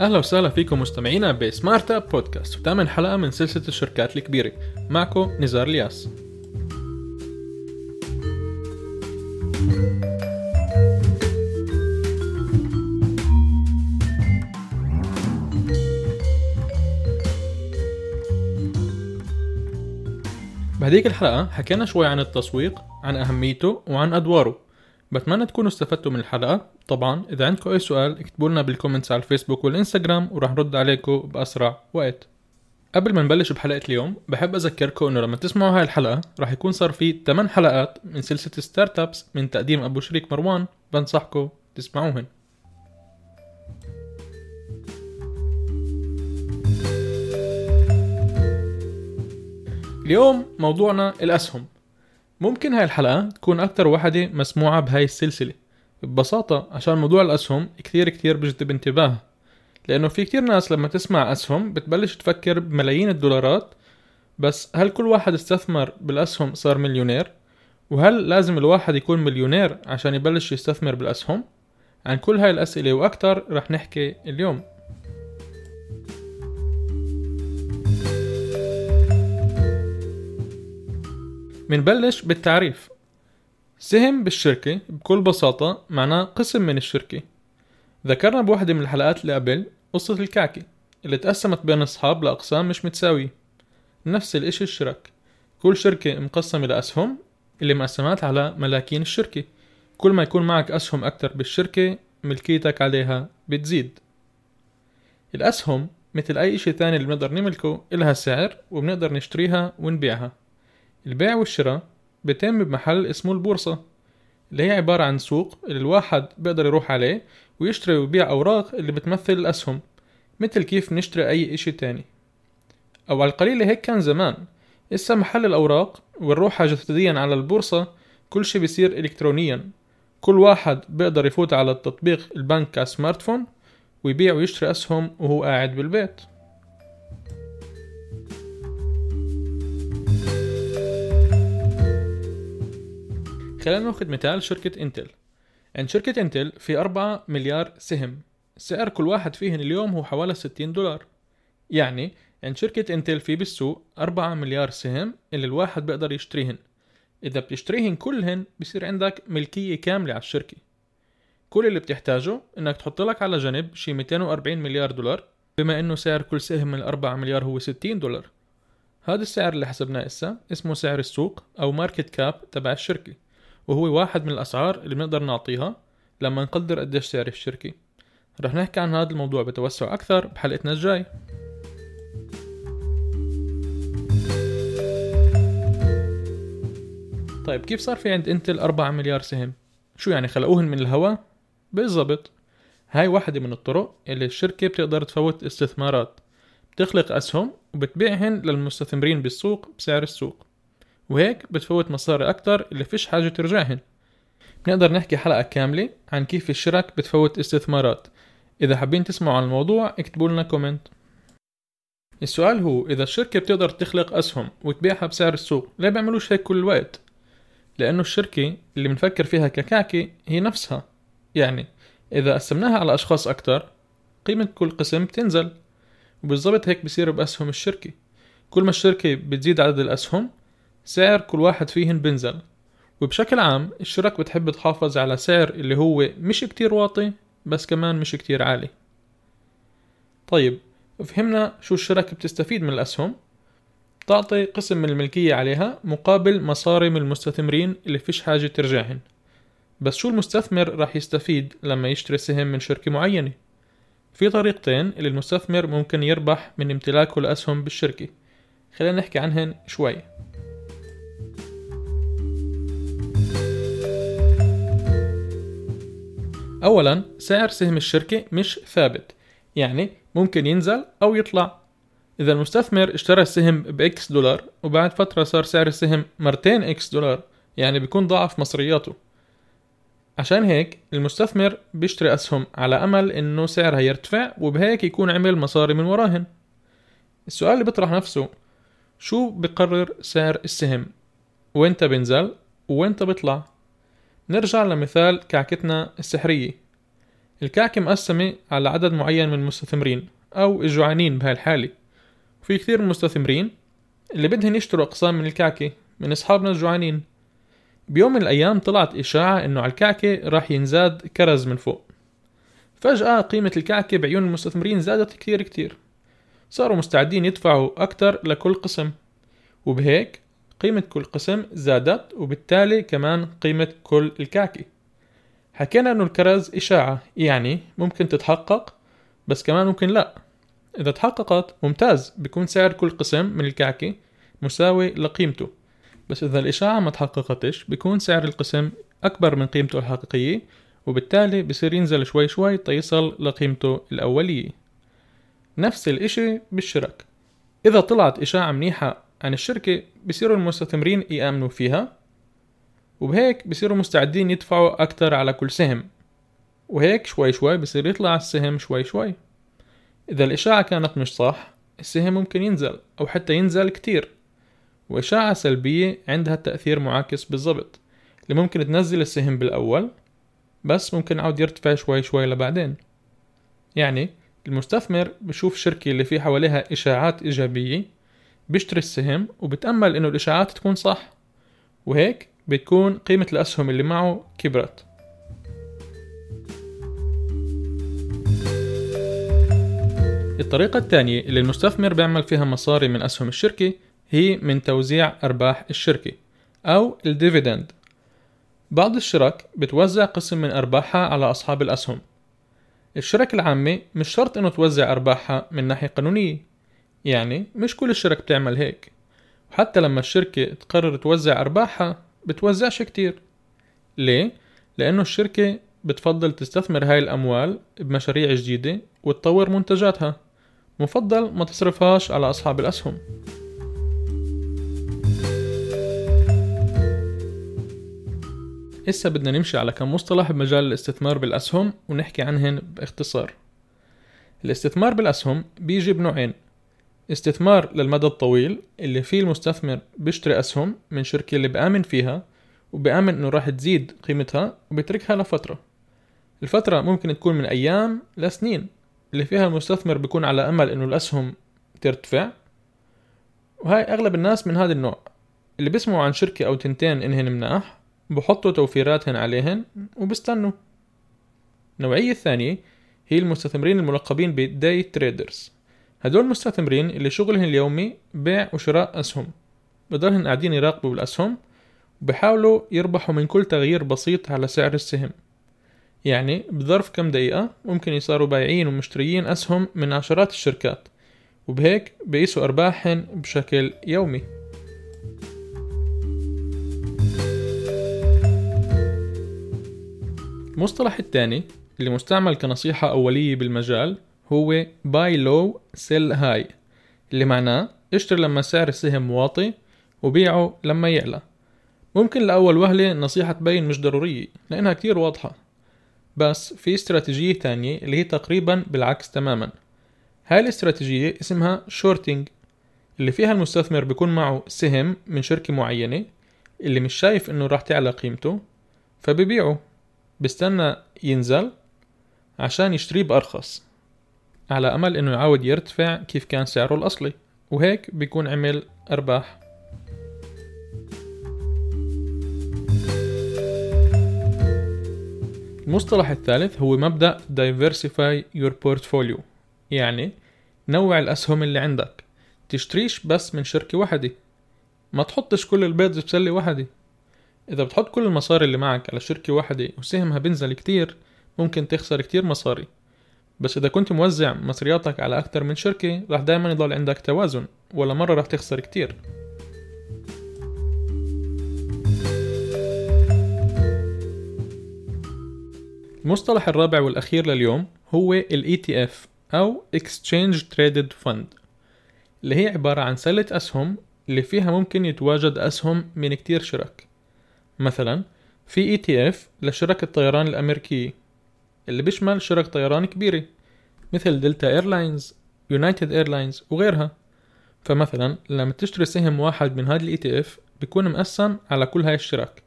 أهلا وسهلا فيكم مستمعينا بسمارت اب بودكاست وثامن حلقة من سلسلة الشركات الكبيرة. معكم نزار الياس. بهديك الحلقة حكينا شوي عن التسويق عن أهميته وعن أدواره. بتمنى تكونوا استفدتوا من الحلقة. طبعا إذا عندكم أي سؤال اكتبوا لنا بال comments على الفيسبوك والإنستغرام ورح نرد عليكم بأسرع وقت. قبل ما نبلش بحلقة اليوم بحب أذكركم إنه لما تسمعوا هاي الحلقة رح يكون صار في 8 حلقات من سلسلة startups من تقديم أبو شريك مروان. بنصحكم تسمعوهن. اليوم موضوعنا الأسهم. ممكن هاي الحلقة تكون أكتر واحدة مسموعة بهاي السلسلة ببساطة عشان موضوع الأسهم كتير كتير بجذب انتباه لأنه في كتير ناس لما تسمع أسهم بتبلش تفكر بملايين الدولارات بس هل كل واحد استثمر بالأسهم صار مليونير؟ وهل لازم الواحد يكون مليونير عشان يبلش يستثمر بالأسهم؟ عن كل هاي الأسئلة وأكتر رح نحكي اليوم منبلش بالتعريف. سهم بالشركة بكل بساطة معناه قسم من الشركة. ذكرنا بوحدة من الحلقات اللي قبل قصة الكعكة اللي تقسمت بين أصحاب لأقسام مش متساوية. نفس الإشي الشرك كل شركة مقسمة لأسهم اللي مقسمات على ملاكين الشركة. كل ما يكون معك أسهم أكتر بالشركة ملكيتك عليها بتزيد. الأسهم مثل أي إشي تاني اللي بنقدر نملكه إلها سعر وبنقدر نشتريها ونبيعها. البيع والشراء بيتم بمحل اسمه البورصة اللي هي عبارة عن سوق اللي الواحد بيقدر يروح عليه ويشتري ويبيع أوراق اللي بتمثل الأسهم مثل كيف نشتري أي إشي تاني. أو على القليل هيك كان زمان إسا محل الأوراق ونروحها جسديا على البورصة كل شي بيصير إلكترونيا. كل واحد بيقدر يفوت على التطبيق البنك على سمارت فون ويبيع ويشتري أسهم وهو قاعد بالبيت. خلينا ناخذ مثال شركة انتل عند شركة انتل في أربعة مليار سهم. سعر كل واحد فيهن اليوم هو حوالي 60 دولار. يعني عند شركة انتل في بالسوق أربعة مليار سهم اللي الواحد بيقدر يشتريهن. إذا بتشتريهن كلهن بصير عندك ملكية كاملة على الشركة. كل اللي بتحتاجه إنك تحط لك على جنب شي 240 مليار دولار بما إنه سعر كل سهم من الأربعة مليار هو 60 دولار. هذا السعر اللي حسبناه إسا اسمه سعر السوق أو ماركت كاب تبع الشركة. وهو واحد من الأسعار اللي بنقدر نعطيها لما نقدر قديش سعر الشركة رح نحكي عن هذا الموضوع بتوسع أكثر بحلقتنا الجاي طيب كيف صار في عند إنتل 4 مليار سهم؟ شو يعني خلقوهن من الهواء؟ بالضبط هاي واحدة من الطرق اللي الشركة بتقدر تفوت استثمارات بتخلق أسهم وبتبيعهن للمستثمرين بالسوق بسعر السوق وهيك بتفوت مصاري أكتر اللي فيش حاجة ترجعهن. بنقدر نحكي حلقة كاملة عن كيف الشرك بتفوت استثمارات. إذا حابين تسمعوا عن الموضوع اكتبوا لنا كومنت. السؤال هو إذا الشركة بتقدر تخلق أسهم وتبيعها بسعر السوق ليه بيعملوش هيك كل الوقت؟ لأنه الشركة اللي بنفكر فيها ككعكة هي نفسها. يعني إذا قسمناها على أشخاص أكتر قيمة كل قسم بتنزل. وبالضبط هيك بصير بأسهم الشركة. كل ما الشركة بتزيد عدد الأسهم سعر كل واحد فيهن بنزل. وبشكل عام الشرك بتحب تحافظ على سعر اللي هو مش كتير واطي بس كمان مش كتير عالي. طيب فهمنا شو الشركة بتستفيد من الأسهم؟ تعطي قسم من الملكية عليها مقابل مصاري من المستثمرين اللي فيش حاجة ترجعهن. بس شو المستثمر راح يستفيد لما يشتري سهم من شركة معينة؟ في طريقتين اللي المستثمر ممكن يربح من امتلاكه لأسهم بالشركة. خلينا نحكي عنهن شوي. أولا سعر سهم الشركة مش ثابت يعني ممكن ينزل أو يطلع. إذا المستثمر اشترى السهم ب X دولار وبعد فترة صار سعر السهم مرتين X دولار يعني بيكون ضاعف مصرياته. عشان هيك المستثمر بيشتري أسهم على أمل إنه سعرها يرتفع وبهيك يكون عمل مصاري من وراهن. السؤال اللي بيطرح نفسه شو بقرر سعر السهم؟ وينتا بنزل وينتا بيطلع؟ نرجع لمثال كعكتنا السحرية. الكعكة مقسمة على عدد معين من المستثمرين أو الجوعانين بهاي الحالة في كثير من المستثمرين اللي بدهن يشتروا أقسام من الكعكة من أصحابنا الجوعانين. بيوم من الأيام طلعت إشاعة إنه على الكعكة راح ينزاد كرز من فوق. فجأة قيمة الكعكة بعيون المستثمرين زادت كتير كتير صاروا مستعدين يدفعوا أكتر لكل قسم. وبهيك قيمة كل قسم زادت وبالتالي كمان قيمة كل الكعكة. حكينا إنه الكرز إشاعة يعني ممكن تتحقق بس كمان ممكن لا. إذا تحققت ممتاز بيكون سعر كل قسم من الكعكة مساوي لقيمته. بس إذا الإشاعة ما تحققتش بيكون سعر القسم أكبر من قيمته الحقيقية وبالتالي بصير ينزل شوي شوي تيصل لقيمته الأولية. نفس الإشي بالشرك. إذا طلعت إشاعة منيحة عن الشركة بصيروا المستثمرين يآمنوا فيها وبهيك بصيروا مستعدين يدفعوا أكتر على كل سهم. وهيك شوي شوي بصير يطلع السهم شوي شوي. إذا الإشاعة كانت مش صح السهم ممكن ينزل أو حتى ينزل كتير. وإشاعة سلبية عندها تأثير معاكس بالضبط. اللي ممكن تنزل السهم بالأول بس ممكن عود يرتفع شوي شوي لبعدين. يعني المستثمر بشوف شركة اللي في حواليها إشاعات إيجابية بيشتري السهم وبتأمل إنه الإشاعات تكون صح وهيك بتكون قيمة الأسهم اللي معه كبرت. الطريقة الثانية اللي المستثمر بيعمل فيها مصاري من أسهم الشركة هي من توزيع أرباح الشركة أو الديفيدند. بعض الشرك بتوزع قسم من أرباحها على أصحاب الأسهم. الشركة العامة مش شرط إنه توزع أرباحها من ناحية قانونية. يعني مش كل الشرك بتعمل هيك. وحتى لما الشركة تقرر توزع أرباحها بتوزعش كتير. ليه؟ لأنه الشركة بتفضل تستثمر هاي الأموال بمشاريع جديدة وتطور منتجاتها. مفضل ما تصرفهاش على أصحاب الأسهم. هسه بدنا نمشي على كم مصطلح بمجال الاستثمار بالأسهم ونحكي عنهن باختصار. الاستثمار بالأسهم بيجي بنوعين. استثمار للمدى الطويل اللي فيه المستثمر بيشتري أسهم من شركة اللي بآمن فيها وبآمن إنه راح تزيد قيمتها وبيتركها لفترة. الفترة ممكن تكون من أيام لسنين. اللي فيها المستثمر بيكون على أمل إنه الأسهم ترتفع. وهاي أغلب الناس من هذا النوع. اللي بيسمعوا عن شركة أو تنتين إنهن مناح بحطوا توفيراتهن عليهن وبستنوا النوعية الثانية هي المستثمرين الملقبين بداي تريدرز هدول المستثمرين اللي شغلهم اليومي بيع وشراء أسهم. بضلهم قاعدين يراقبوا بالأسهم وبحاولوا يربحوا من كل تغيير بسيط على سعر السهم. يعني بظرف كم دقيقة ممكن يصاروا بايعين ومشتريين أسهم من عشرات الشركات وبهيك بيقيسوا أرباحهم بشكل يومي. المصطلح الثاني اللي مستعمل كنصيحة أولية بالمجال هو buy low sell high اللي معناه اشتري لما سعر السهم واطي وبيعه لما يعلى. ممكن لأول وهلة النصيحة تبين مش ضرورية لأنها كتير واضحة. بس في استراتيجية تانية اللي هي تقريبا بالعكس تماما. هاي الاستراتيجية اسمها shorting اللي فيها المستثمر بيكون معه سهم من شركة معينة اللي مش شايف إنه راح تعلى قيمته فبيبيعه بستنى ينزل عشان يشتريه بأرخص. على أمل إنه يعاود يرتفع كيف كان سعره الأصلي. وهيك بيكون عمل أرباح. المصطلح الثالث هو مبدأ diversify your portfolio. يعني نوع الأسهم اللي عندك. تشتريش بس من شركة واحدة ما تحطش كل البيض بسلة واحدة إذا بتحط كل المصاري اللي معك على شركة واحدة وسهمها بينزل كتير ممكن تخسر كتير مصاري. بس إذا كنت موزع مصرياتك على أكتر من شركة راح دايما يضل عندك توازن ولا مرة راح تخسر كتير. المصطلح الرابع والأخير لليوم هو ال ETF أو Exchange Traded Fund اللي هي عبارة عن سلة أسهم اللي فيها ممكن يتواجد أسهم من كتير شرك. مثلا في ETF لشركة الطيران الأمريكية. اللي بيشمل شرك طيران كبيرة مثل Delta Airlines United Airlines وغيرها. فمثلا لما تشتري سهم واحد من هذا ال ETF بيكون مقسم على كل هاي الشرك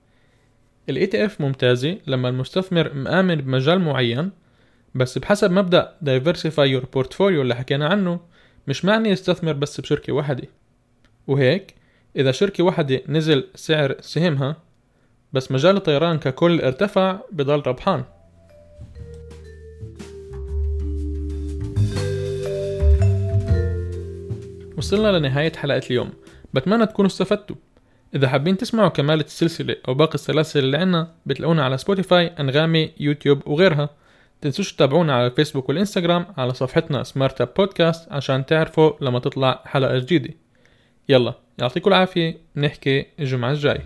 ال ETF ممتازة لما المستثمر مآمن بمجال معين بس بحسب مبدأ diversify your portfolio اللي حكينا عنه مش معني يستثمر بس بشركة واحدة. وهيك إذا شركة واحدة نزل سعر سهمها بس مجال الطيران ككل ارتفع بضل ربحان. وصلنا لنهاية حلقة اليوم. بتمنى تكونوا استفدتوا. إذا حابين تسمعوا كمالة السلسلة أو باقي السلاسل اللي عنا بتلاقونا على سبوتيفاي أنغامي يوتيوب وغيرها. تنسوش تتابعونا على الفيسبوك والإنستغرام على صفحتنا Smart Up Podcast عشان تعرفوا لما تطلع حلقة جديدة. يلا يعطيكم العافية. نحكي الجمعة الجاي.